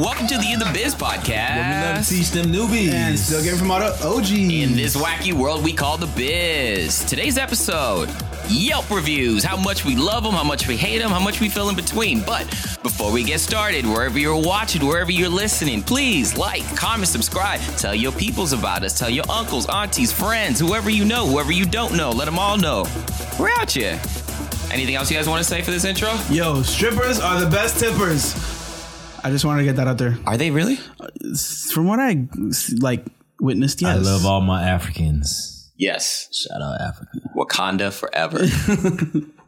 Welcome to the In the Biz podcast. We love to podcast. teach them newbies. And still getting from all the OGs. In this wacky world we call the biz. Today's episode Yelp reviews. How much we love them, how much we hate them, how much we feel in between. But before we get started, wherever you're watching, wherever you're listening, please like, comment, subscribe. Tell your peoples about us. Tell your uncles, aunties, friends, whoever you know, whoever you don't know. Let them all know. We're out here. Anything else you guys want to say for this intro? Yo, strippers are the best tippers. I just wanted to get that out there. Are they really? From what I like witnessed, yes. I love all my Africans. Yes. Shout out Africa. Wakanda forever.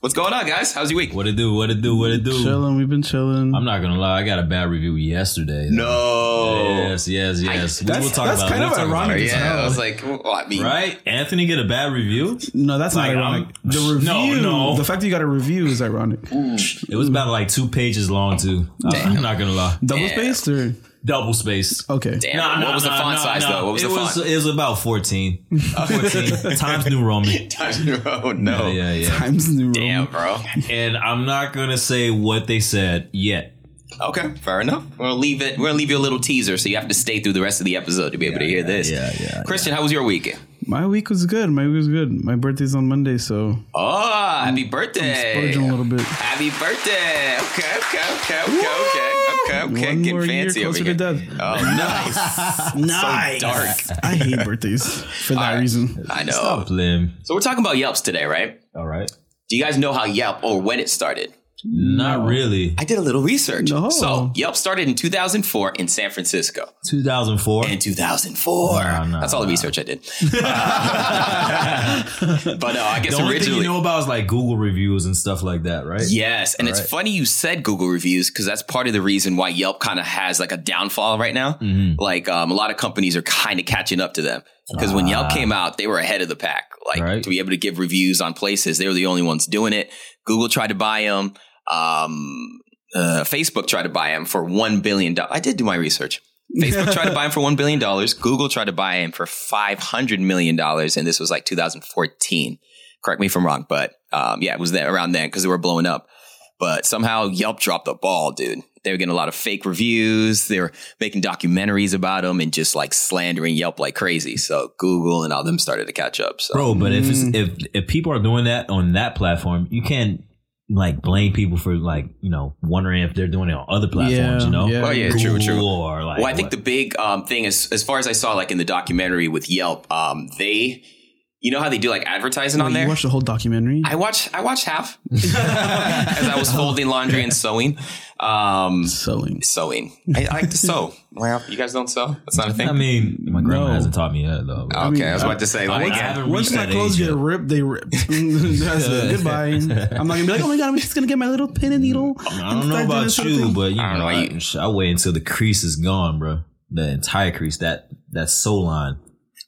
What's going on, guys? How's your week? What it do? What it do? What it do? chilling. We've been chilling. I'm not gonna lie. I got a bad review yesterday. No. Yes, yes, yes. we That's- will talk that's about. kind it. of We'll talk about ironic. it. Yeah. I was like, well, I mean, Right? Anthony get a bad review. no, that's Like, not ironic. I'm- the review, No, no. the fact that you got a review is ironic. It was about like two pages long too. I'm not gonna lie. Double spaced or Double space. okay? damn. Nah, what nah, was the nah, font nah, size nah. though? What was it the was, font? It was about 14. 14 Times New Roman. Times New Roman. Oh no. Yeah, yeah, yeah. Times New Damn, Roman. bro. And I'm not gonna say what they said yet. Okay, fair enough. We're gonna leave it. We're gonna leave you a little teaser, so you have to stay through the rest of the episode to be able to hear this. yeah, yeah, Christian, how was your week? My week was good. My week was good. My birthday's on Monday, so Oh, happy birthday! splurging a little bit. Happy birthday! Okay, okay, okay, okay, okay, okay, okay. One Getting more fancy year over closer here. to death. Oh, nice. Nice. dark. I hate birthdays for that All right. reason. I know. Stop, Lim. So we're talking about Yelps today, right? All right. Do you guys know how Yelp or when it started? Not really. I did a little research. No. So Yelp started in 2004 in San Francisco. 2004. In 2004. No, no, That's all the research I did. but no, I guess The only thing originally. you know about is like Google reviews and stuff like that, right? Yes, and it's Right. funny you said Google reviews because that's part of the reason why Yelp kind of has like a downfall right now. Mm-hmm. Like um, a lot of companies are kind of catching up to them because when Yelp came out, they were ahead of the pack. Like Ah. Right. to be able to give reviews on places, they were the only ones doing it. Google tried to buy them. Um, uh, Facebook tried to buy him for one billion dollars. I did do my research. Facebook tried to buy him for one billion dollars. Google tried to buy him for five hundred million dollars, and this was like 2014. Correct me if I'm wrong, but um, yeah, it was there around then because they were blowing up. But somehow Yelp dropped the ball, dude. They were getting a lot of fake reviews. They were making documentaries about them and just like slandering Yelp like crazy. So Google and all them started to catch up. So Bro, but if it's, Mm. if if people are doing that on that platform, you can't like blame people for like you know wondering if they're doing it on other platforms. Yeah, you know, yeah. Oh, yeah, Google true, true. Or like, well, I think what- the big um, thing is, as far as I saw, like in the documentary with Yelp, um, they, you know how they do like advertising on Wait, there. you watched the whole documentary? I watched I watched half as I was folding laundry and sewing. Um, Sewing. sewing. I, I like to sew. Well, you guys don't sew. That's not a thing. I mean, my grandma No. hasn't taught me that though. okay, mean, I was about to say like. I Once my clothes get ripped, they rip. That's it. Goodbye. I'm not gonna be like, oh my god, I'm just gonna get my little pin and needle. I don't know about you, but you I know, know. I, I wait until the crease is gone, bro. The entire crease, that that sew line.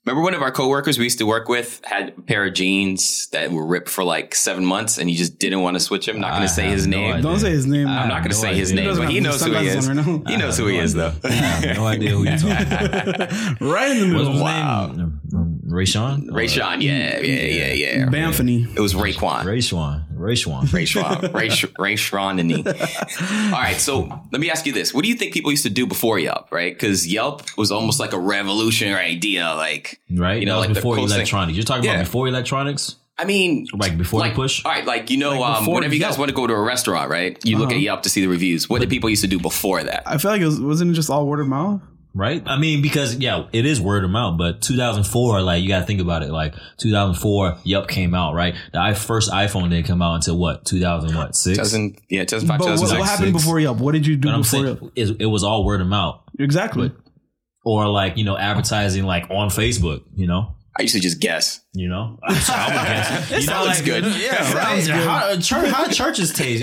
Remember one of our coworkers we used to work with had a pair of jeans that were ripped for like seven months, and he just didn't want to switch him. Not going to say his no name. idea. Don't say his name. I'm not going to no say his name, but he knows who he is. right. He knows who he is, though. I have no idea who you're talking about. right in the What's middle. his Wow. name? Um, Ray Sean? Ray Sean, yeah, yeah, yeah, yeah. Banfany. It was Raekwon. Ray Sean. Ray Sean. Ray Schwan, Ray, Sh- Ray Schwan and me. All right, so let me ask you this: What do you think people used to do before Yelp? Right, because Yelp was almost like a revolutionary idea. Like, Right? You know, like before electronics. You're talking Yeah. about before electronics? I mean, Like before like, the push? All right, like you know, Like um, before whenever you guys Yelp. want to go to a restaurant, right? You look Uh-huh. at Yelp to see the reviews. What did people used to do before that? I feel like it was, wasn't it just all word of mouth? Right? I mean, because yeah, it is word of mouth, but 2004, like you got to think about it. Like 2004, Yelp came out, right? The i- first iPhone didn't come out until what 2000 what six? 2000, yeah, 2005, But what, what happened before Yelp? What did you do I'm before saying Yelp? it, it was all word of mouth, Exactly. or like you know advertising like on Facebook, you know. I used to just guess. You know, I would guess. You know, sounds like, good. Yeah, right. How, uh, chur- how churches taste?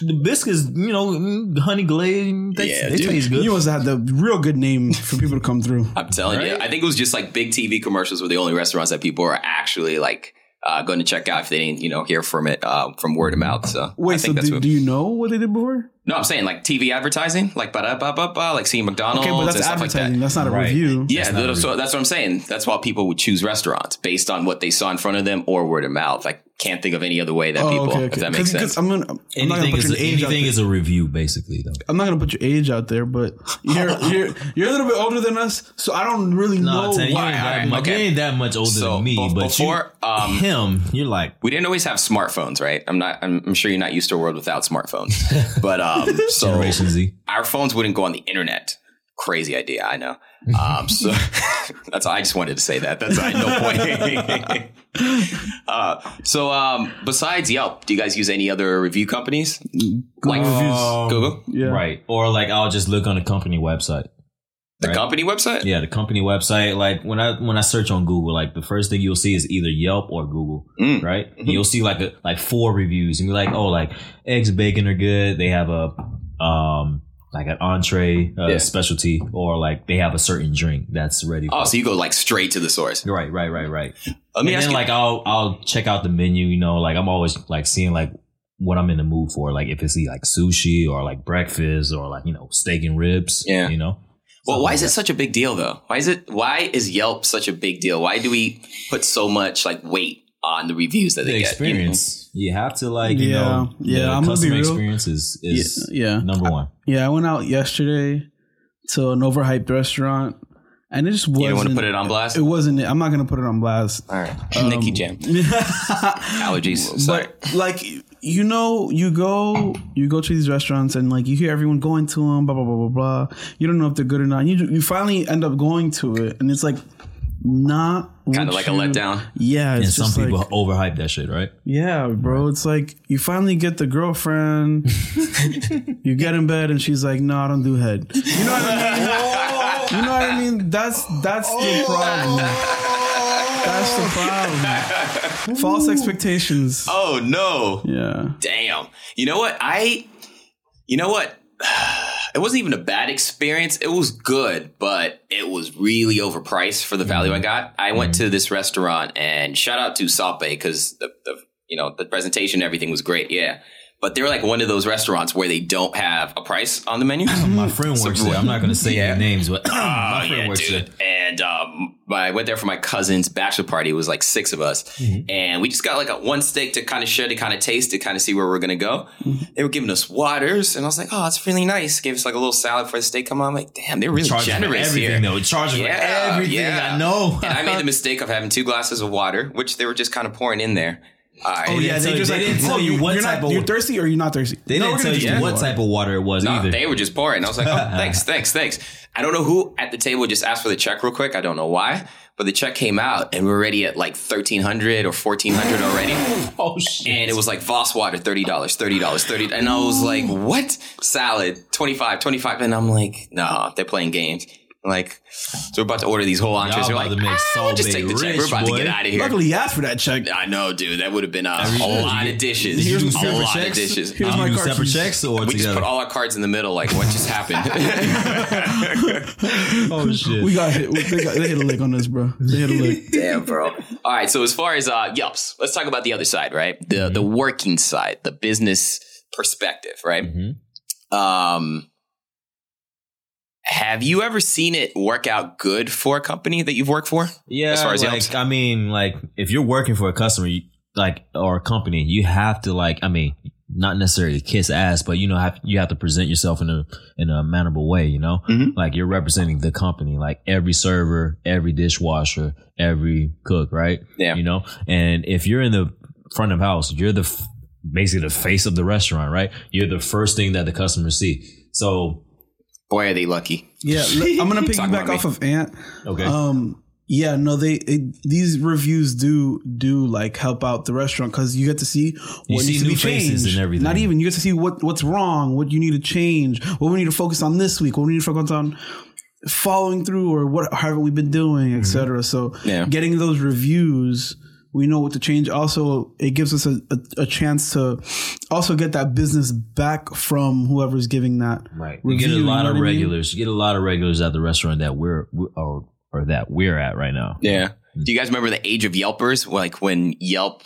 The biscuits, you know, mm, honey glazed. They, Yeah, they dude. taste good. You must have the real good name for people to come through. I'm telling you. I think it was just like big TV commercials were the only restaurants that people are actually like uh, going to check out if they didn't, you know, hear from it uh, from word of mouth. So I Wait, so that's do, what. do you know what they did before? no, I'm saying like TV advertising, like ba ba ba ba, like seeing McDonald's Okay, but that's and stuff like that. advertising. that's not a Right. review. Yeah, That's that's, a so that's what I'm saying. That's why people would choose restaurants based on what they saw in front of them or word of mouth. I can't think of any other way that Oh, people, okay, if okay. that makes 'Cause- sense. 'cause I'm, gonna, I'm not gonna anything put is your a, age anything there. is a review, basically. Though. I'm not gonna put your age out there, but you're you're you're a little bit older than us, so I don't really know No, Teddy, you why. ain't, that alright, much, okay. you ain't that much older So, than me. be- but before, you, um, him, you're like we didn't always have smartphones, right? I'm not. I'm, I'm sure you're not used to a world without smartphones. but um, so Generation Z. our phones wouldn't go on the internet. Crazy idea, I know. Um, so that's I just wanted to say that. That's I no point. uh, so um, besides Yelp, do you guys use any other review companies like Um, Google, Yeah. Right. Or like I'll just look on the company website. the right. company website? Yeah, the company website. Like when I when I search on Google, like the first thing you'll see is either Yelp or Google, Mm. right? And you'll see like a like four reviews, and you're like, oh, like eggs, bacon are good. They have a um like an entree uh, Yeah. specialty, or like they have a certain drink that's ready. Oh, so you go like straight to the source. Right, right, right, right. Let me and then you. like I'll I'll check out the menu. You know, like I'm always like seeing like what I'm in the mood for. Like if it's like sushi or like breakfast or like you know steak and ribs. Yeah. you know. Well, why like is it such a big deal though? Why is it why is Yelp such a big deal? Why do we put so much like weight Uh, on the reviews that the they get? you know? experience? You, have to like you Yeah. know Yeah, the I'm gonna be customer real. experience is, is Yeah, yeah. number one. Yeah, I went out yesterday to an overhyped restaurant, and it just wasn't. You don't want to put it on blast? It wasn't. I'm not gonna put it on blast. All right. Um, Nikki Jam. Allergies. Sorry. But like you know, you go you go to these restaurants and like you hear everyone going to them, blah blah blah blah blah. You don't know if they're good or not. You you finally end up going to it, and it's like not Kind of like a letdown. Yeah, it's And some just people like, overhype that shit, right? yeah, bro. It's like you finally get the girlfriend, you get in bed, and she's like, "No, I don't do head." You know what I mean? you know what I mean? That's that's the oh. problem. That's the problem. False expectations. Oh no. Yeah. Damn. You know what? I you know what? It wasn't even a bad experience. It was good, but it was really overpriced for the value I mm-hmm. got. I went to mm-hmm. this restaurant and shout out to Bay because the, the you know the presentation, everything was great. Yeah, but they're like one of those restaurants where they don't have a price on the menu. My friend works there. I'm not going to say Yeah. names, but Oh, my friend yeah, works dude. there. And um, I went there for my cousin's bachelor party. It was like six of us, Mm-hmm. and we just got like a one steak to kind of share, to kind of taste, to kind of see where we're gonna go. Mm-hmm. They were giving us waters, and I was like, "Oh, it's really nice." Gave us like a little salad for the steak. Come on, I'm like, damn, they're really Charging for generous everything here. though. Charging for Yeah, everything. yeah. I know. And I made the mistake of having two glasses of water, which they were just kind of pouring in there. All right. Oh yeah, didn't they tell just you- like didn't tell "Oh, you what you're type not, of- you're thirsty or you're not thirsty. They No, didn't we're tell gonna you what drink type of water it was No, either. they were just pouring. I was like, oh, thanks, thanks, thanks. I don't know who at the table just asked for the check real quick. I don't know why, but the check came out and we're already at like 1300 or 1400 already. oh shit. And it was like Voss water, $30, $30, $30. And I was like, what? Salad, 25, 25. And I'm like, no, they're playing games. Like, so we're about to order these whole entrees. Y'all We're about like, to make ah, we'll just take the check. We're about boy. to get out of here. Luckily, he asked for that check. I know, dude. That would have been a, Every- a did lot of dishes. Did you do a separate lot checks? of dishes. Here's Did my you do card separate keys. checks or We just put all our cards in the middle. Like, what just happened? oh shit. We got hit. They, got, they hit a lick on us, bro. They hit a lick. Damn, bro. All right. So as far as uh, Yelps, let's talk about the other side, right? The the working side, the business perspective, right? Mm-hmm. Um, have you ever seen it work out good for a company that you've worked for? Yeah, As far as like I mean, like if you're working for a customer, you, like or a company, you have to like I mean, not necessarily kiss ass, but you know, have, you have to present yourself in a in a mannerable way. You know, Mhm. like you're representing the company, like every server, every dishwasher, every cook, right? Yeah. you know, and if you're in the front of house, you're the f- basically the face of the restaurant, right? You're the first thing that the customers see. So Boy, are they lucky. Yeah, I'm gonna Talking piggyback about off of Ant. Okay. Um, yeah, no, they it, these reviews do do like help out the restaurant because you get to see what You needs see to new be faces changed. and everything. Not even you get to see what what's wrong, what you need to change, what we need to focus on this week, what we need to focus on following through, or what haven't we've been doing, Mm-hmm. etc. So Yeah. getting those reviews. We know what to change. Also, it gives us a, a, a chance to also get that business back from whoever's giving that. Right. You get a review, you lot know of what I mean? regulars. You get a lot of regulars at the restaurant that we're or or that we're at right now. Yeah. Mm. Do you guys remember the age of Yelpers? Like when Yelp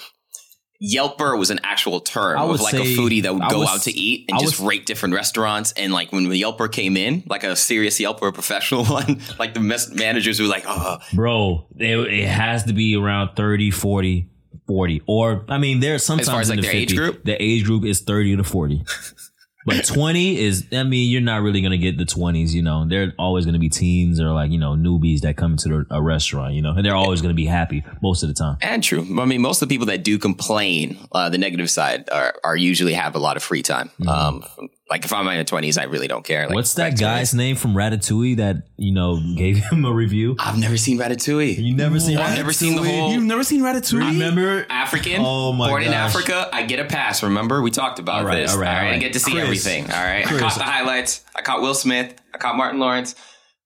Yelper was an actual term of like a foodie that would I go was- out to eat and I just was- rate different restaurants. And like when the Yelper came in, like a serious Yelper, a professional one, like the mes- managers were like, oh, Bro, it, it has to be around 30, 40, 40. Or, I mean, there's sometimes far as, in like, the their age group? The age group is 30 to 40. But 20 is, I mean, you're not really going to get the 20s, you know. They're always going to be teens or like, you know, newbies that come into the, a restaurant, you know, and they're always going to be happy most of the time. and true. I mean, most of the people that do complain, uh, the negative side, are, are usually have a lot of free time. Um, like if I'm in my twenties, I really don't care. Like. What's that back guy's name from Ratatouille that, you know, gave him a review? I've never seen Ratatouille. You never seen I've never seen the whole You've never seen Ratatouille? Remember? African. Oh my Born in. Africa, I get a pass. Remember, we talked about All right, this. all right, all I get to see Chris. everything. All right, I Chris. caught the highlights. I caught Will Smith. I caught Martin Lawrence.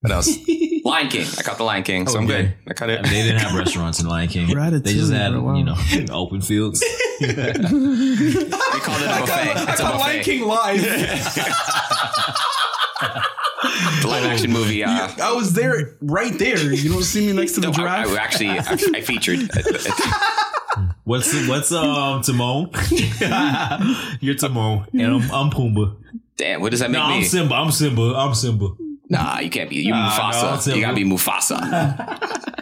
What else? Lion King. I caught the Lion King, so I'm Okay. good. I caught it. I mean, they didn't have restaurants in Lion King. Ratatouille, they just had, bro, wow. you know, open fields. we called it a buffet. It's a buffet. live. The live action movie. Uh, I was there, right there. You don't see me next to the no, I, giraffe. I actually I, I featured. What's what's um Timon? You're Timon, and I'm, I'm Pumbaa. Damn, what does that make No, I'm me? Simba. I'm Simba. I'm Simba. Nah, you can't be. You Nah, Mufasa. no, you gotta be Mufasa.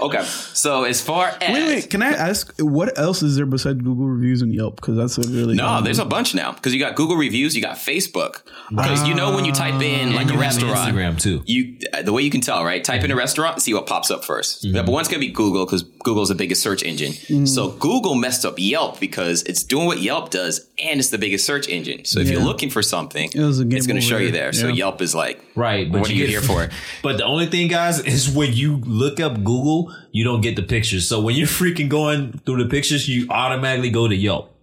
okay, so as far as wait, wait. Can I ask what else is there besides Google reviews and Yelp? Because that's a really No, there's a bunch now because you got Google reviews, you got Facebook. Because you know when you type in like And a you have restaurant, Instagram too. you uh, the way you can tell, right? Type in a restaurant and see what pops up 1st Mm-hmm. Yeah, but one's gonna be Google because Google's the biggest search engine. Mm-hmm. So Google messed up Yelp because it's doing what Yelp does and it's the biggest search engine. So if you're looking for something, It was a it's gonna show over. you there. So Yelp is like, Right, but what are you get- here for? But the only thing, guys, is when you look up Google, you don't get the pictures. So when you're freaking going through the pictures, you automatically go to Yelp.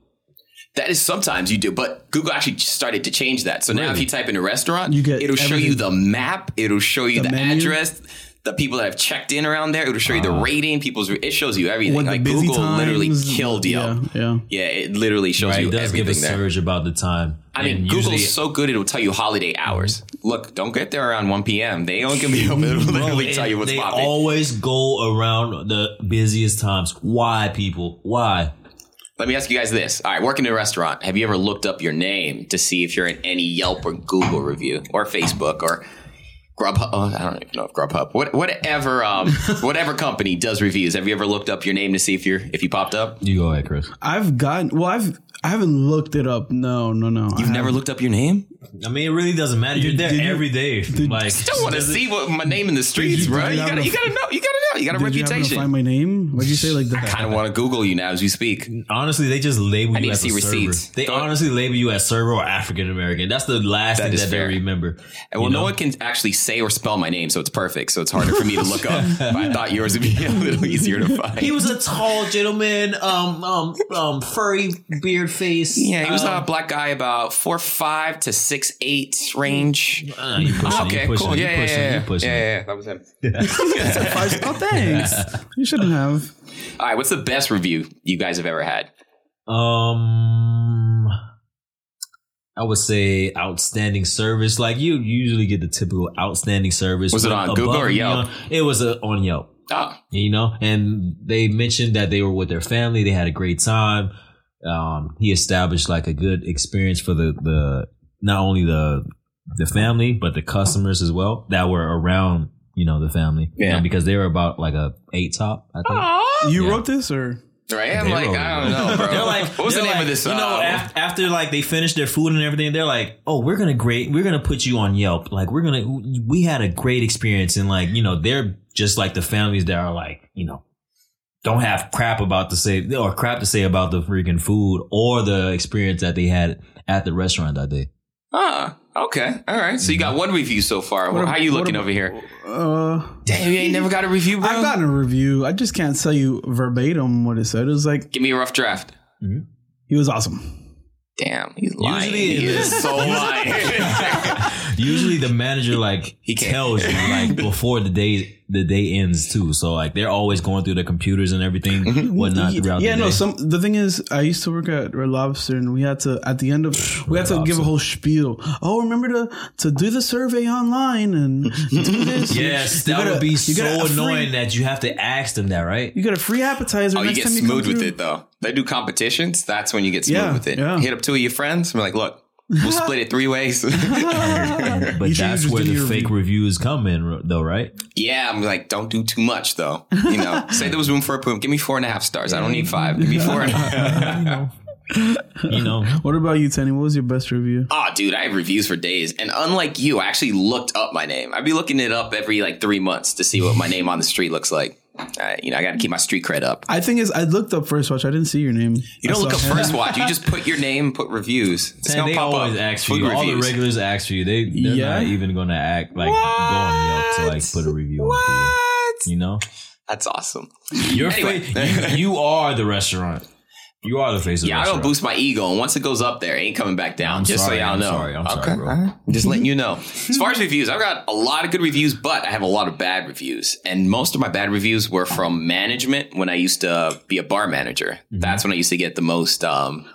That is sometimes you do, but Google actually started to change that. So now if you type in a restaurant, You get it'll show you the map, it'll show you The the, address, the people that have checked in around there, it'll show you the ah. rating, people's it shows you everything. Like Google literally killed Yelp. Yeah, yeah. Yeah, it literally shows Right, you it does give a everything there. surge about the time. I mean, And Google's usually- so good it'll tell you holiday hours. Mm-hmm. Look, don't get there around 1 p.m. They only gonna be able to literally tell you what's they popping. always go around the busiest times. Why, people? Why? Let me ask you guys this. All right, working in a restaurant, have you ever looked up your name to see if you're in any Yelp or Google review or Facebook or Grubhub? Oh, I don't even know if Grubhub. What, whatever, um, whatever company does reviews. Have you ever looked up your name to see if you're if you popped up? You go ahead, Chris. I've gotten. Well, I've. I haven't looked it up. No, no, no. You've never looked up your name? I mean, it really doesn't matter. You're there did you- every day. like, I still want to see what my name in the streets, you- bro. did You you gotta, happen you gotta know. You gotta know. You got a Did you happen to reputation. find my name? What'd you say like that? I kind of want to Google you now as we speak. honestly, they just label I need you to as see a receipts. server. They Don't- honestly label you as server or African American. That's the last That thing is that fair. they remember. And well, You no know? one can actually say or spell my name, so it's perfect. So it's harder for me to look up. But I thought yours would be a little easier to find. He was a tall gentleman, um, um, um, furry beard face. Yeah, he was um, a black guy, about four five to six eight range. uh, you pushing, okay, you pushing, cool. you Yeah, yeah, pushing, yeah, you yeah. pushing. yeah, yeah, that was him. oh, thanks. You shouldn't have. All right, what's the best review you guys have ever had? Um, I would say outstanding service. Like you usually get the typical outstanding service. Was it on Google or Yelp? beyond- It was uh, on Yelp. Oh, you know and they mentioned that they were with their family they had a great time um he established like a good experience for the the not only the the family but the customers as well that were around you know the family You know, Yeah. because they were about like a eight top i think You Yeah. wrote this or? right. I'm They like, I don't know, bro. They're like, what was the they're name like, of this? Song? You know, after, after like they finished their food and everything, they're like, "Oh, we're gonna great, we're gonna put you on Yelp. Like, we're gonna, we had a great experience." And like, you know, they're just like the families that are like, you know, don't have crap about to say or crap to say about the freaking food or the experience that they had at the restaurant that day. Ah, Okay. All right. So you got one review so far. What How ab- you what looking ab- over here? Uh, Damn, you ain't never got a review, bro. I've gotten a review. I just can't tell you verbatim what it said. It was like Give me a rough draft. he was awesome. Damn, he's lying. Usually he it is is- so lying. Usually the manager like He tells you like before the day the day ends too. So like they're always going through their computers and everything, mm-hmm. whatnot throughout yeah, the no. day. Some the thing is, I used to work at Red Lobster, and we had to at the end of we had to give a whole spiel. Oh, remember to to do the survey online and do this. yes, You that gotta- would be so gotta- free- annoying that you have to ask them that, right? You get a free appetizer. oh, you get time you smooth with through. it though. They do competitions. That's when you get smooth Yeah, with it. yeah. Hit up two of your friends. And be like, look, we'll split it three ways. But You that's where the your fake reviews come in, though, right? yeah, I'm like, don't do too much though. You know, say there was room for improvement. Give me four and a half stars. I don't need five. Give me four and a half. You know, What about you, Tenny? What was your best review? Oh, dude, I have reviews for days. And unlike you, I actually looked up my name. I'd be looking it up every like three months to see what my name on the street looks like. Uh, you know, I got to keep my street cred up. I think is I looked up First Watch. I didn't see your name. You don't look up first watch. You just put your name, put reviews. It's and gonna they pop always up. ask for Food you. All the regulars ask for you. They they're Yeah. not even going to act like go on Yelp to like put a review on for you. You know, That's awesome. your Anyway. face. You, you are the restaurant. You are the face of Yeah, the I restaurant. don't boost my ego, and once it goes up there, it ain't coming back down. I'm just sorry, so y'all I'm know. sorry, I'm sorry, okay, bro. all right. I'm just letting you know. As far as reviews, I've got a lot of good reviews, but I have a lot of bad reviews, and most of my bad reviews were from management when I used to be a bar manager. Mm-hmm. That's when I used to get the most. Um,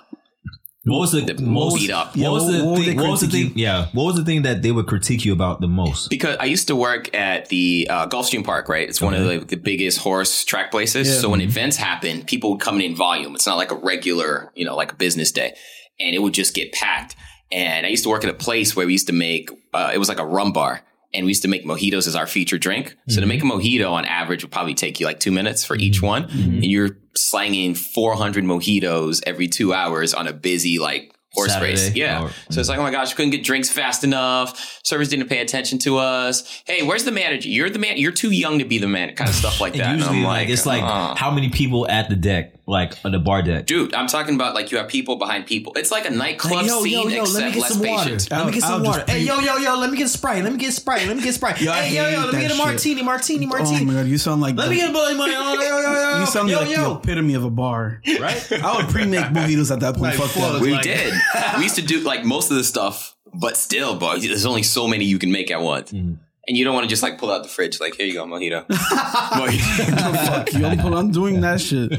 What was the, The most beat up. What was the what thing? What was the thing? Yeah, what was the thing that they would critique you about the most? because I used to work at the uh, Gulfstream Park, right? It's one of the, the biggest horse track places. Yeah. So when events happen, people would come in in volume. It's not like a regular, you know, like a business day, and it would just get packed. And I used to work at a place where we used to make uh, it was like a rum bar. And we used to make mojitos as our featured drink. So to make a mojito on average would probably take you like two minutes for each one. And you're slanging 400 mojitos every two hours on a busy like horse Saturday race. Yeah. or- So it's like, oh my gosh, we couldn't get drinks fast enough. Servers didn't pay attention to us. Hey, where's the manager? You're the man. You're too young to be the man. Kind of stuff like that. Usually, I'm like, it's like uh. how many people at the deck, like on the bar deck. Dude, I'm talking about like you have people behind people. It's like a nightclub scene, except less patience. Let me get I'll some water. Hey, yo, yo, yo, let me get a Sprite. Let me get a Sprite. Let me get a Sprite. Yo, I hey, yo, yo, let me get a shit. martini, martini, Oh martini. my god, you sound like let the- me get a Bloody Mary. Yo, yo, yo, yo. you sound yo, like the epitome of a bar. Right? I would pre-make mojitos at that point. Like, Fuck fuck. that. We Like- did. we used to do like most of the stuff, but still, but there's only so many you can make at once. Mm-hmm. And you don't want to just like pull out the fridge, like, here you go, mojito. mojito. Fuck you. I'm, I'm doing that shit.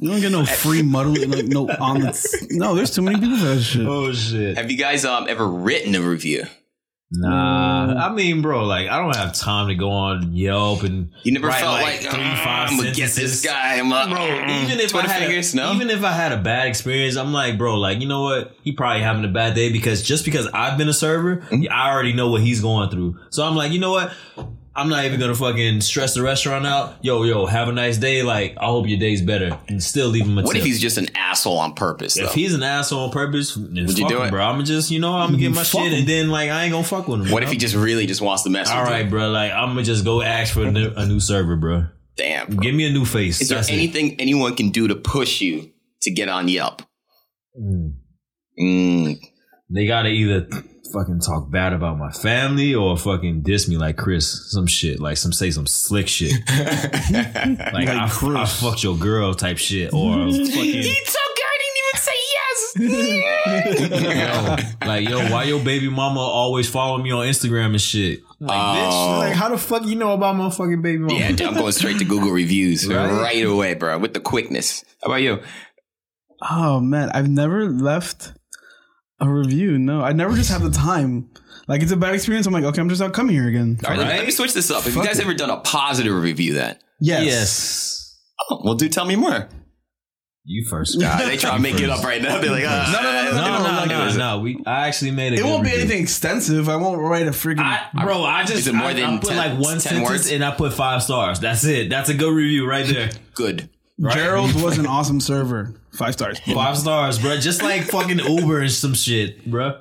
You don't get no free muddle. Like no on the. No, there's too many people for that shit. Oh, shit. Have you guys um ever written a review? Nah, I mean, bro, like I don't have time to go on Yelp and You never write, felt like, three, "Ah, five I'm gonna get this sentences." guy. I'm uh, bro. mm, Even if I had, fingers, a, no. even if I had a bad experience, I'm like, bro, like you know what? He probably having a bad day because just because I've been a server, Mm-hmm. I already know what he's going through. So I'm like, you know what? I'm not even gonna fucking stress the restaurant out. Yo, yo, have a nice day. Like, I hope your day's better, and still leave him a what tip. if he's just an asshole on purpose? Though? if he's an asshole on purpose, then Would you fuck do him, it? bro? I'm gonna just, you know, I'm gonna get my Fuck shit, him. and then like I ain't gonna fuck with him. what bro. if he just really just wants to mess All with right, you? bro. Like I'm gonna just go ask for a new, a new server, bro. Damn. bro. Give me a new face. Is there That's it. anything anyone can do to push you to get on Yelp? Mm. Mm. They gotta either fucking talk bad about my family or fucking diss me like Chris, some shit, like some say some slick shit, like, Like I, Chris. I fucked your girl type shit, or fucking It's okay. I didn't even say yes. yo, like yo, why your baby mama always follow me on Instagram and shit? Like, bitch, oh. like how the fuck you know about my fucking baby mama? yeah, I'm going straight to Google reviews Right? right away, bro, with the quickness. How about you? Oh man, I've never left a review. No, I never just have the time. Like it's a bad experience. I'm like, okay, I'm just not coming here again. All right, let me- let me switch this up. Have Fuck you guys it. ever done a positive review then? Yes. yes. Oh, well, do tell me more. You first. God, they try to make it up right now. They're like, uh, No, no, no, no, No, no, It no, no. We I actually made a It good won't be review. anything extensive. I won't write a freaking. I, bro, I just Is it more I, than I put 10 like one 10 sentence words? and I put five stars. That's it. That's a good review right there. Good. Gerald was an awesome server. Five stars. Five stars, bro. Just like fucking Uber and some shit, bro.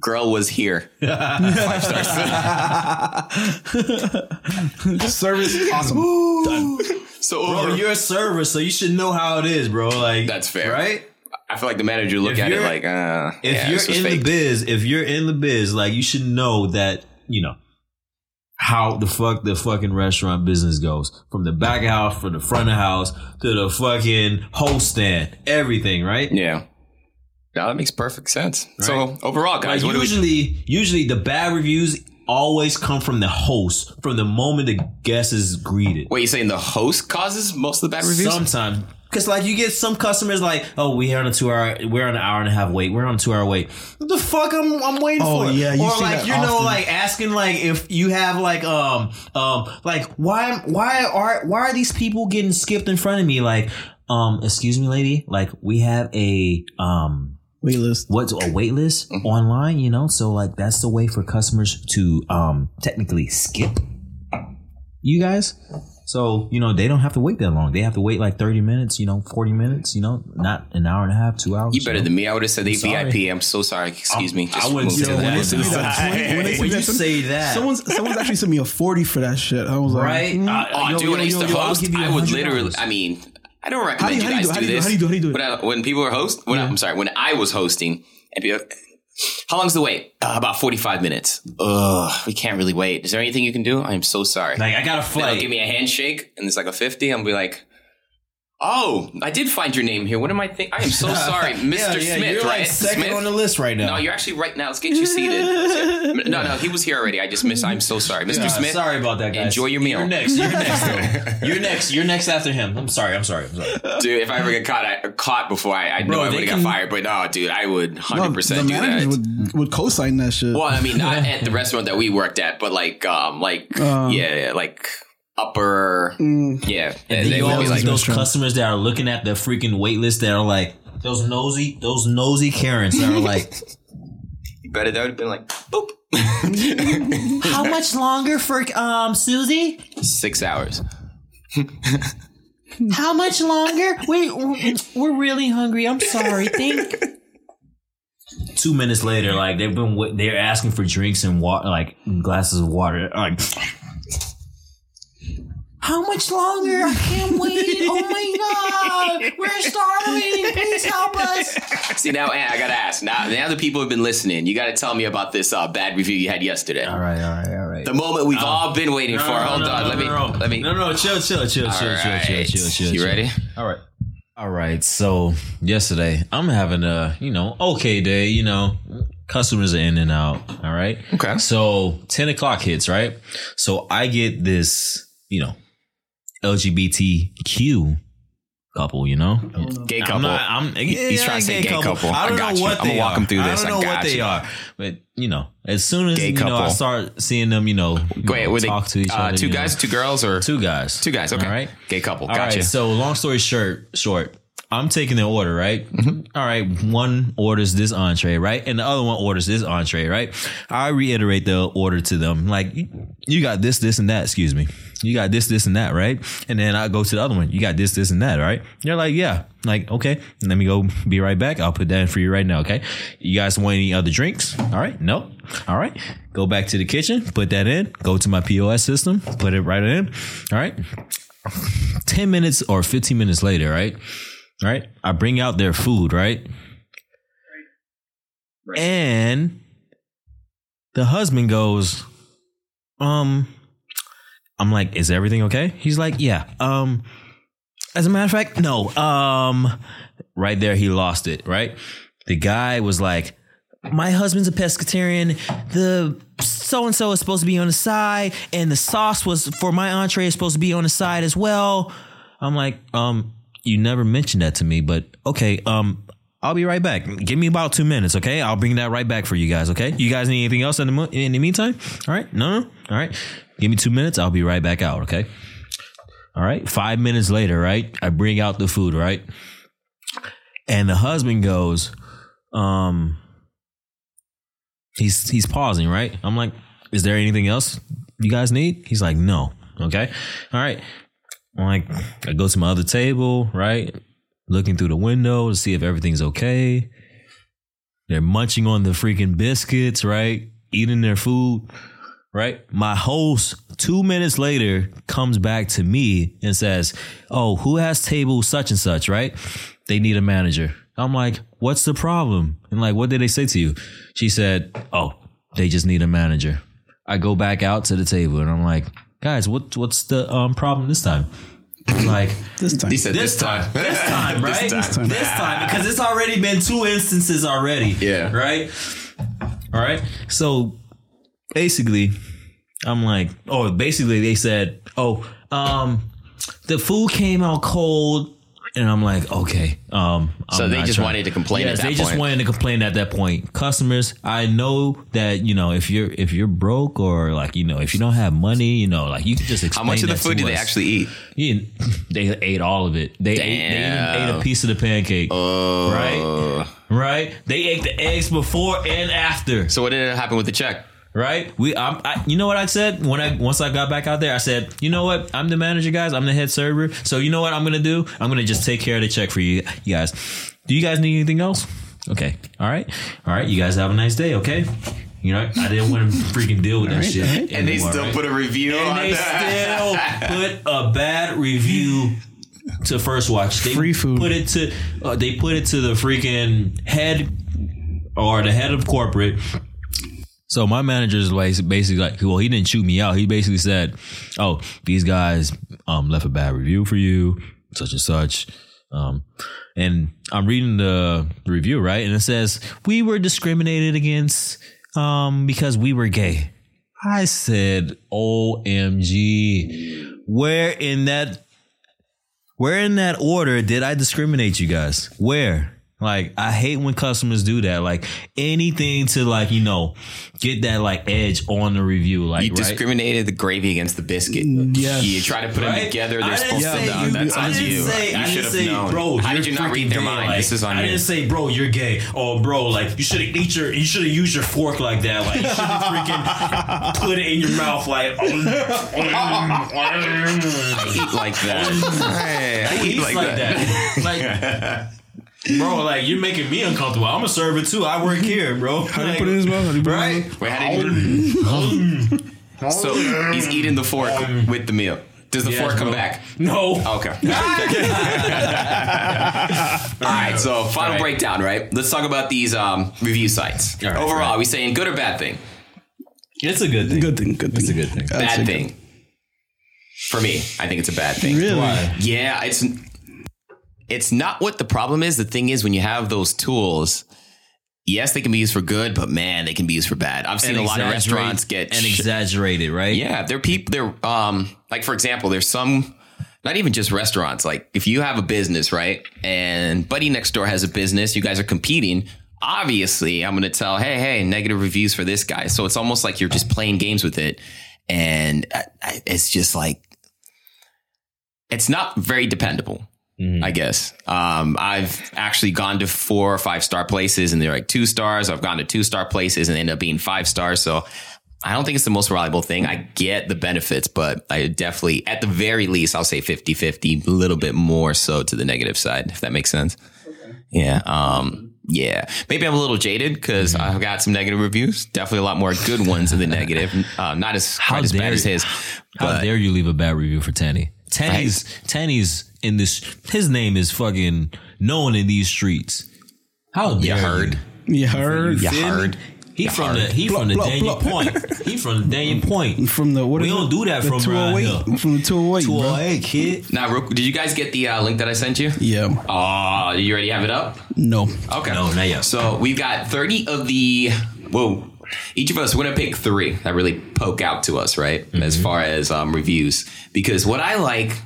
Girl was here. Five stars. Service is awesome. so Bro, over. you're a server, so you should know how it is, bro. Like That's fair. right? I feel like the manager look If at it like, uh, if yeah, you're was in fake. the biz, if you're in the biz, like you should know that you know how the fuck the fucking restaurant business goes from the back of house, from the front of house to the fucking host stand, everything, right? Yeah. No, that makes perfect sense. Right. So overall, guys, Like do we? usually, usually the bad reviews always come from the host from the moment the guest is greeted. Wait, you saying the host causes most of the bad reviews? Sometimes. Cause like you get some customers like, oh, we here on a two hour, we're on an hour and a half wait, we're on a two hour wait. What the fuck I'm I'm waiting Oh, for? yeah, you or see like that you know often. like asking like if you have like um um like why why are why are these people getting skipped in front of me? Like um excuse me, lady, like we have a um Wait list. what's a wait list Mm-hmm. online, you know? So like that's the way for customers to um technically skip you guys. So, you know, they don't have to wait that long. They have to wait like 30 minutes, you know, 40 minutes, you know, not an hour and a half, two hours. You better know? than me. I would have said they sorry. VIP. I'm so sorry. Excuse me. Just I wouldn't move say that. next. When they send that 20 when they When you say that, Someone's someone's actually sent me a forty for that shit. I was like, right? mm. Uh, yo, dude, yo, when I used yo, to yo, I'll host, give you I would literally. I mean, I don't How recommend do you you- how do guys you do- do do this. how do you do- how do you do it? When, I, when people are host, when I, I'm sorry, when I was hosting, and people, how long's the wait? Uh, about 45 minutes. Ugh, we can't really wait. Is there anything you can do? I am so sorry. Like, I got a flight. give me a handshake, and it's like a 50. I'm be like. Oh, I did find your name here. What am I think? I am so sorry, Mr. Yeah, yeah, Smith. you're right? like second Smith? on the list right now. No, you're actually right now. Let's get you seated. no, no, he was here already. I just missed. I'm so sorry, Mr. Uh, Smith. sorry about that, guys. Enjoy your meal. You're next. You're next. You're next. You're next after him. I'm sorry. I'm sorry. I'm sorry. Dude, if I ever get caught, I, caught before I, I know Bro, I would have got fired. But no, dude, I would hundred the percent do managers that. would would co-sign that shit. well, I mean, not at the restaurant that we worked at, but like, um, like, Um, yeah, yeah, like upper, Mm. yeah. And they then you always like, those restaurant. customers that are looking at the freaking wait list that are like those nosy, those nosy Karens that are like, you better that would have been like, boop, how much longer for um Susie? six hours. How much longer? We we're really hungry. I'm sorry. Think. Two minutes later, like they've been, they're asking for drinks and water, like glasses of water. Like, how much longer? I can't wait. Oh my god, we're starving. Please help us. See now, Ant, I gotta ask. Now, now the people have been listening. You got to tell me about this uh, bad review you had yesterday. All right, all right, all right. The moment we've all been waiting for. Hold on, let me, let me. No, no, chill, chill, chill, chill, All chill, chill, right. chill, chill, chill. You ready? All right. All right. So yesterday, I'm having a you know okay day. You know, customers are in and out. All right. Okay. So ten o'clock hits. Right. So I get this. You know, LGBTQ couple. You know, Gay I'm couple. not. I'm. He's trying to say gay couple. I don't I know you. what I'm they are. him through I don't I know got what they are, but you know, as soon as Gay you know, I start seeing them. You know, you Wait, know, were they talk to each uh, other. two you know. guys, two girls, or Two guys. Two guys. Okay. All right. Gay couple. All right. Gotcha. So long story short, short. I'm taking the order, right? All right. One orders this entree, right? And the other one orders this entree, right? I reiterate the order to them. Like, you got this, this, and that. Excuse me. You got this, this, and that, right? And then I go to the other one. You got this, this, and that, right? They're like, yeah. Like, okay. Let me go be right back. I'll put that in for you right now, okay? You guys want any other drinks? All right. Nope. All right. Go back to the kitchen, put that in, go to my POS system, put it right in. All right. 10 minutes or 15 minutes later, right? Right? I bring out their food, right? right? And the husband goes, um, I'm like, is everything okay? He's like, yeah. Um, as a matter of fact, no. Um, right there, he lost it, right? The guy was like, my husband's a pescatarian. The so and so is supposed to be on the side, and the sauce was for my entree is supposed to be on the side as well. I'm like, um, you never mentioned that to me, but okay, um, I'll be right back. Give me about two minutes, okay? I'll bring that right back for you guys, okay? You guys need anything else in the mo- in the meantime? All right, no, no, all right. Give me two minutes. I'll be right back out, okay? All right. Five minutes later, right? I bring out the food, right? And the husband goes, um, he's he's pausing, right? I'm like, is there anything else you guys need? He's like, no. Okay. All right. I'm like, I go to my other table, right? Looking through the window to see if everything's okay. They're munching on the freaking biscuits, right? Eating their food, right? My host, two minutes later, comes back to me and says, Oh, who has table such and such, right? They need a manager. I'm like, what's the problem? And like, what did they say to you? She said, oh, they just need a manager. I go back out to the table and I'm like, guys, what what's the um, problem this time? I'm like, This time. He said this time, this time, right? This time. This time, because it's already been two instances already. Yeah. Right. All right. So basically, I'm like, oh, basically they said, oh, um, the food came out cold. And I'm like, okay. Um, So I'm they just trying- wanted to complain Yes, at that they just point. wanted to complain at that point. Customers, I know that you know if you're if you're broke or like you know if you don't have money, you know like you can just explain. How much of the food did they actually eat? Yeah, they ate all of it. They ate, they even ate a piece of the pancake. Uh, right, right. They ate the eggs before and after. So what did happen with the check? Right. We, I'm, I, you know what I said when I once I got back out there, I said, you know what, I'm the manager, guys. I'm the head server. So you know what I'm gonna do? I'm gonna just take care of the check for you, you guys. Do you guys need anything else? Okay. All right. All right. You guys have a nice day. Okay. You know, I didn't want to freaking deal with that shit. anymore, and they still right? Put a review and they still put a bad review to First Watch. They Free food. Put it to uh, they put it to the freaking head or the head of corporate. So my manager is like basically like, well, he didn't shoot me out. He basically said, "Oh, these guys um left a bad review for you, such and such." Um, and I'm reading the review right, and it says we were discriminated against um because we were gay. I said, "OMG, where in that, where in that order did I discriminate you guys? Where?" Like I hate when customers do that. Like anything to like you know get that like edge on the review. Like You right? discriminated the gravy against the biscuit. Yeah, You try to put them together. I They're didn't supposed to. say you- that's I on didn't you. Say, you I should didn't have known. bro. How you're did you not read their gay. mind? Like, this is on I you. didn't say, bro, you're gay. Oh, bro, like you should have eat your, you should have used your fork like that. Like you should have freaking put it in your mouth. Like um, um, um. I eat like that. Hey, I eat like, like that. that. Like, bro, like you're making me uncomfortable. I'm a server too. I work here, bro. How do you put it in his mouth? How do you put it in his Right? mouth? Wait, how did you? so he's eating the fork with the meal. Does the Yes, fork come bro. back? No. Okay. All right. So final Right. breakdown. Right. Let's talk about these um, review sites. All right, Overall, right. are we saying good or bad thing? It's a good thing. Good thing. Good thing. It's a good thing. That's bad a good- thing. For me, I think it's a bad thing. Really? Why? Yeah, it's it's not what the problem is. The thing is when you have those tools, yes, they can be used for good, but man, they can be used for bad. I've seen And a lot of restaurants get and sh- exaggerated, right? Yeah, there are people there um like for example, there's some not even just restaurants. Like if you have a business, right? And Buddy next door has a business, you guys are competing. Obviously, I'm going to tell, "Hey, hey, negative reviews for this guy." So it's almost like you're just playing games with it. And I- it's just like it's not very dependable. I guess. Um, I've actually gone to four or five star places and they're like two stars. I've gone to two star places and they end up being five stars. So I don't think it's the most reliable thing. I get the benefits, but I definitely, at the very least, I'll say 50 50, a little bit more so to the negative side, if that makes sense. Yeah. Um, yeah. Maybe I'm a little jaded because I've got some negative reviews. Definitely a lot more good ones than the negative. Uh, not as How quite as bad as you. his. How dare you leave a bad review for Tanny? Tanny's Tanny's in this. His name is fucking known in these streets. How dare you heard. You heard? You feel me? heard. He You from the heard. he from the Blah, blah, Daniel blah. Point. He from the Daniel Point. From the what We is don't it? do that The from around 208. here. From the 208, bro. 208 kid. Now, real- did you guys get the uh, link that I sent you? Yeah. Oh, you already have it up? No. Okay. No, not yet. So we've got 30 of the, whoa, each of us, we're going to pick three that really poke out to us, right? As far as um, reviews. Because what I like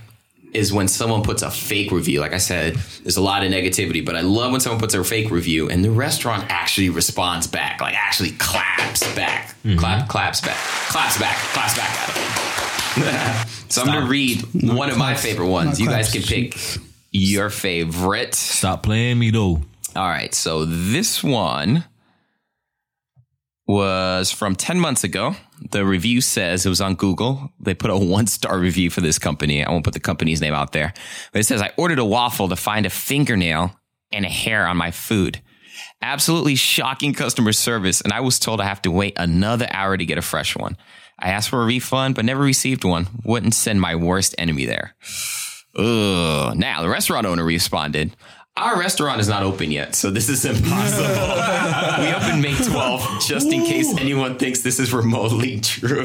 is when someone puts a fake review. Like I said, there's a lot of negativity, but I love when someone puts a fake review and the restaurant actually responds back, like actually claps back. Mm-hmm. Clap, claps back, claps back, claps back at them. so I'm going to read one of my favorite ones. Not You guys can pick your favorite. Stop playing me though. All right, so this one was from 10 months ago. The review says it was on Google. They put a one star review for this company. I won't put the company's name out there. But it says, I ordered a waffle to find a fingernail and a hair on my food. Absolutely shocking customer service. And I was told I have to wait another hour to get a fresh one. I asked for a refund, but never received one. Wouldn't send my worst enemy there. Ugh. Now, the restaurant owner responded, Our restaurant is not open yet, so this is impossible. we open May 12th, just in case anyone thinks this is remotely true.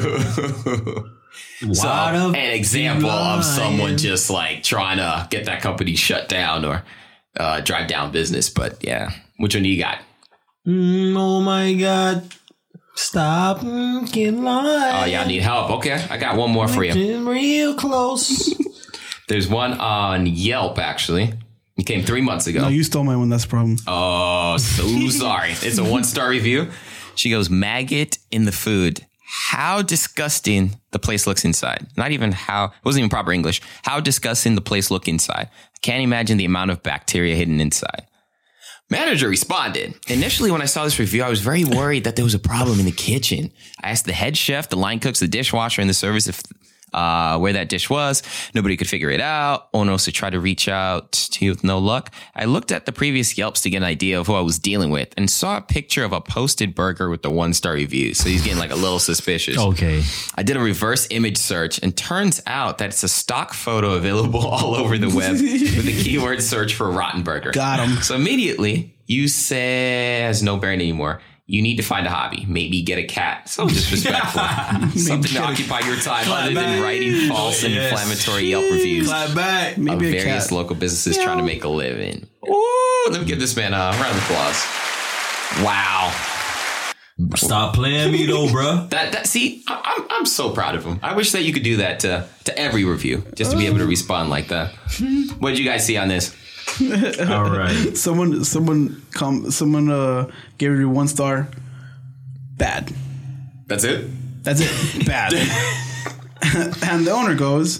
so, an example of someone just like trying to get that company shut down or uh, drive down business. But yeah, which one do you got? Mm, oh my god. Stop mm, get lying. Oh, y'all need help. Okay, I got one more for you. Real close. There's one on Yelp, actually. It came three months ago. No, you stole my one. That's the problem. Oh, so sorry. It's a one star review. She goes, maggot in the food. How disgusting the place looks inside. Not even how, it wasn't even proper English. How disgusting the place look inside. I can't imagine the amount of bacteria hidden inside. Manager responded. Initially, when I saw this review, I was very worried that there was a problem in the kitchen. I asked the head chef, the line cooks, the dishwasher, and the service if uh, where that dish was. Nobody could figure it out. Onos to try to reach out to you with no luck. I looked at the previous Yelps to get an idea of who I was dealing with and saw a picture of a posted burger with the one star review. So he's getting like a little suspicious. okay. I did a reverse image search and turns out that it's a stock photo available all over the web with the keyword search for rotten burger. Got him. So immediately you say has no bearing anymore. You need to find a hobby. Maybe get a cat. So disrespectful. Something to occupy your time Clap other than writing false and Yes. inflammatory Yelp reviews Clap back. of Maybe a various cat. local businesses trying to make a living. Ooh, let me give this man a round of applause. Wow. Stop playing me though, bruh. That that see, I- I'm I'm so proud of him. I wish that you could do that to to every review, just to be able to uh. respond like that. What did you guys see on this? All right. Someone, someone, come, someone uh, gave you one star. Bad. That's it. That's it. Bad. and the owner goes,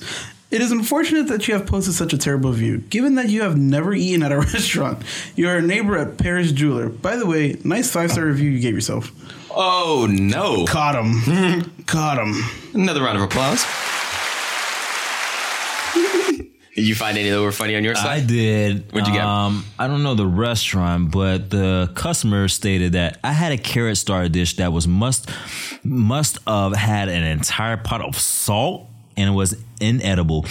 It is unfortunate that you have posted such a terrible review, given that you have never eaten at a restaurant. You are a neighbor at Paris Jeweler. By the way, nice five star review you gave yourself. Oh no! Caught him. Caught him. Another round of applause. Did you find any that were funny on your side? I did. What'd you get? Um, I don't know the restaurant, but the customer stated that I had a carrot star dish that was must must have had an entire pot of salt and it was inedible.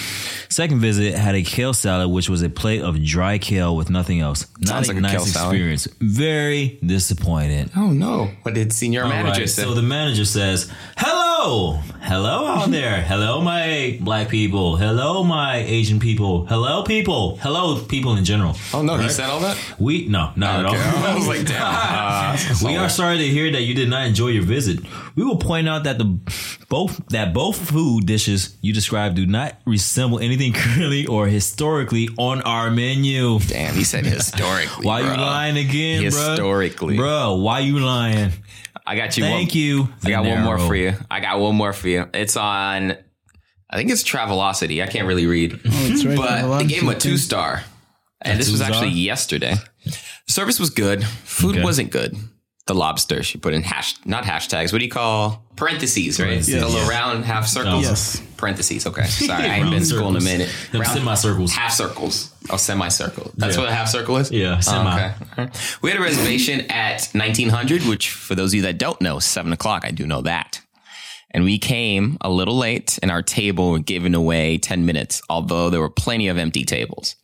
Second visit had a kale salad, which was a plate of dry kale with nothing else. Not Sounds a like a nice kale salad. experience. Very disappointed. oh no! What did senior All manager right, say? So the manager says, "Hello, hello out there. Hello, my black people. Hello, my Asian people. Hello, people. Hello, people in general. oh no! He Right? said all that. We no, not Okay. at all. I was like, damn. Uh, we are sorry to hear that you did not enjoy your visit. We will point out that the both that both food dishes you described do not resemble anything currently or historically on our menu. Damn, he said historically. Why bro. you lying again, bro? Historically. bro. Why you lying? I got you. One. Thank one, you. I got one more for you. I got one more for you. It's on. I think it's Travelocity. I can't really read, oh, that's right. but they gave him a two star, and this was actually yesterday. Service was good. Food Okay. wasn't good. The lobster she put in hash, not hashtags. What do you call parentheses? Right, Parentheses. the little round half circles. Yes. Parentheses. Okay, sorry, I ain't Round been in school in a minute. Them Round- semicircles. half circles. Oh, semicircle. That's Yeah. what a half circle is? Yeah, semi. Oh, okay. We had a reservation at 1900, which for those of you that don't know, seven o'clock. I do know that. And we came a little late and our table were given away 10 minutes, although there were plenty of empty tables.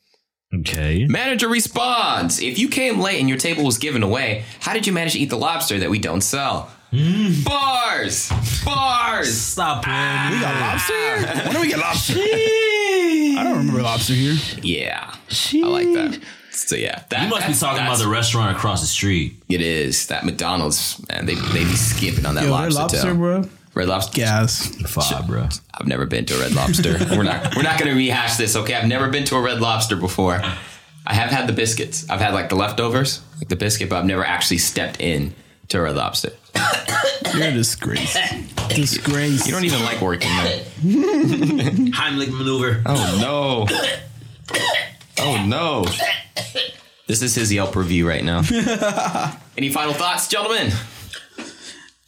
Okay. Manager responds, if you came late and your table was given away, how did you manage to eat the lobster that we don't sell? Hmm. Bars! Bars! Stop playing. We got ah. lobster here? When do we get lobster? I don't remember lobster here. Yeah. I like that. So yeah. That, You must be talking about the restaurant across the street. It is that McDonald's man. They they be skipping on that Yo, lobster, red lobster, tail. bro. Red lobster. Gas. Five, bro. I've never been to a Red Lobster. we're not we're not going to rehash this, okay? I've never been to a Red Lobster before. I have had the biscuits. I've had like the leftovers, like the biscuit, but I've never actually stepped in to a Red Lobster. You're a disgrace. Disgrace. You don't even like working there. Heimlich maneuver. Oh no! Oh no! This is his Yelp review right now. Any final thoughts, gentlemen?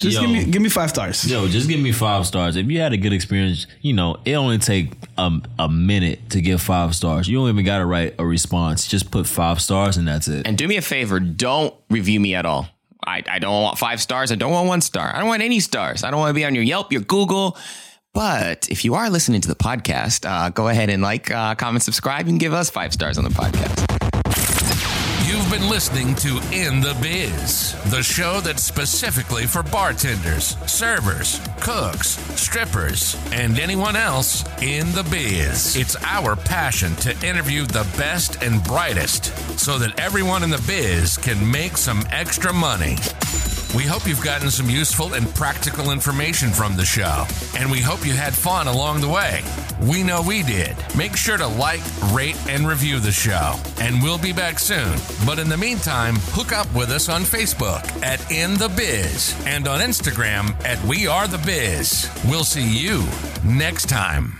Just Yo. give me give me five stars. Yo, just give me five stars. If you had a good experience, you know, it only take a, a minute to give five stars. You don't even got to write a response. Just put five stars and that's it. And do me a favor, don't review me at all. I, I don't want five stars. I don't want one star. I don't want any stars. I don't want to be on your Yelp, your Google. But if you are listening to the podcast, uh, go ahead and like, uh, comment, subscribe, and give us five stars on the podcast. You've been listening to In the Biz, the show that's specifically for bartenders, servers, cooks, strippers, and anyone else in the biz. It's our passion to interview the best and brightest so that everyone in the biz can make some extra money. We hope you've gotten some useful and practical information from the show, and we hope you had fun along the way. We know we did. Make sure to like, rate, and review the show, and we'll be back soon. But in the meantime, hook up with us on Facebook at In the Biz and on Instagram at We Are the Biz. We'll see you next time.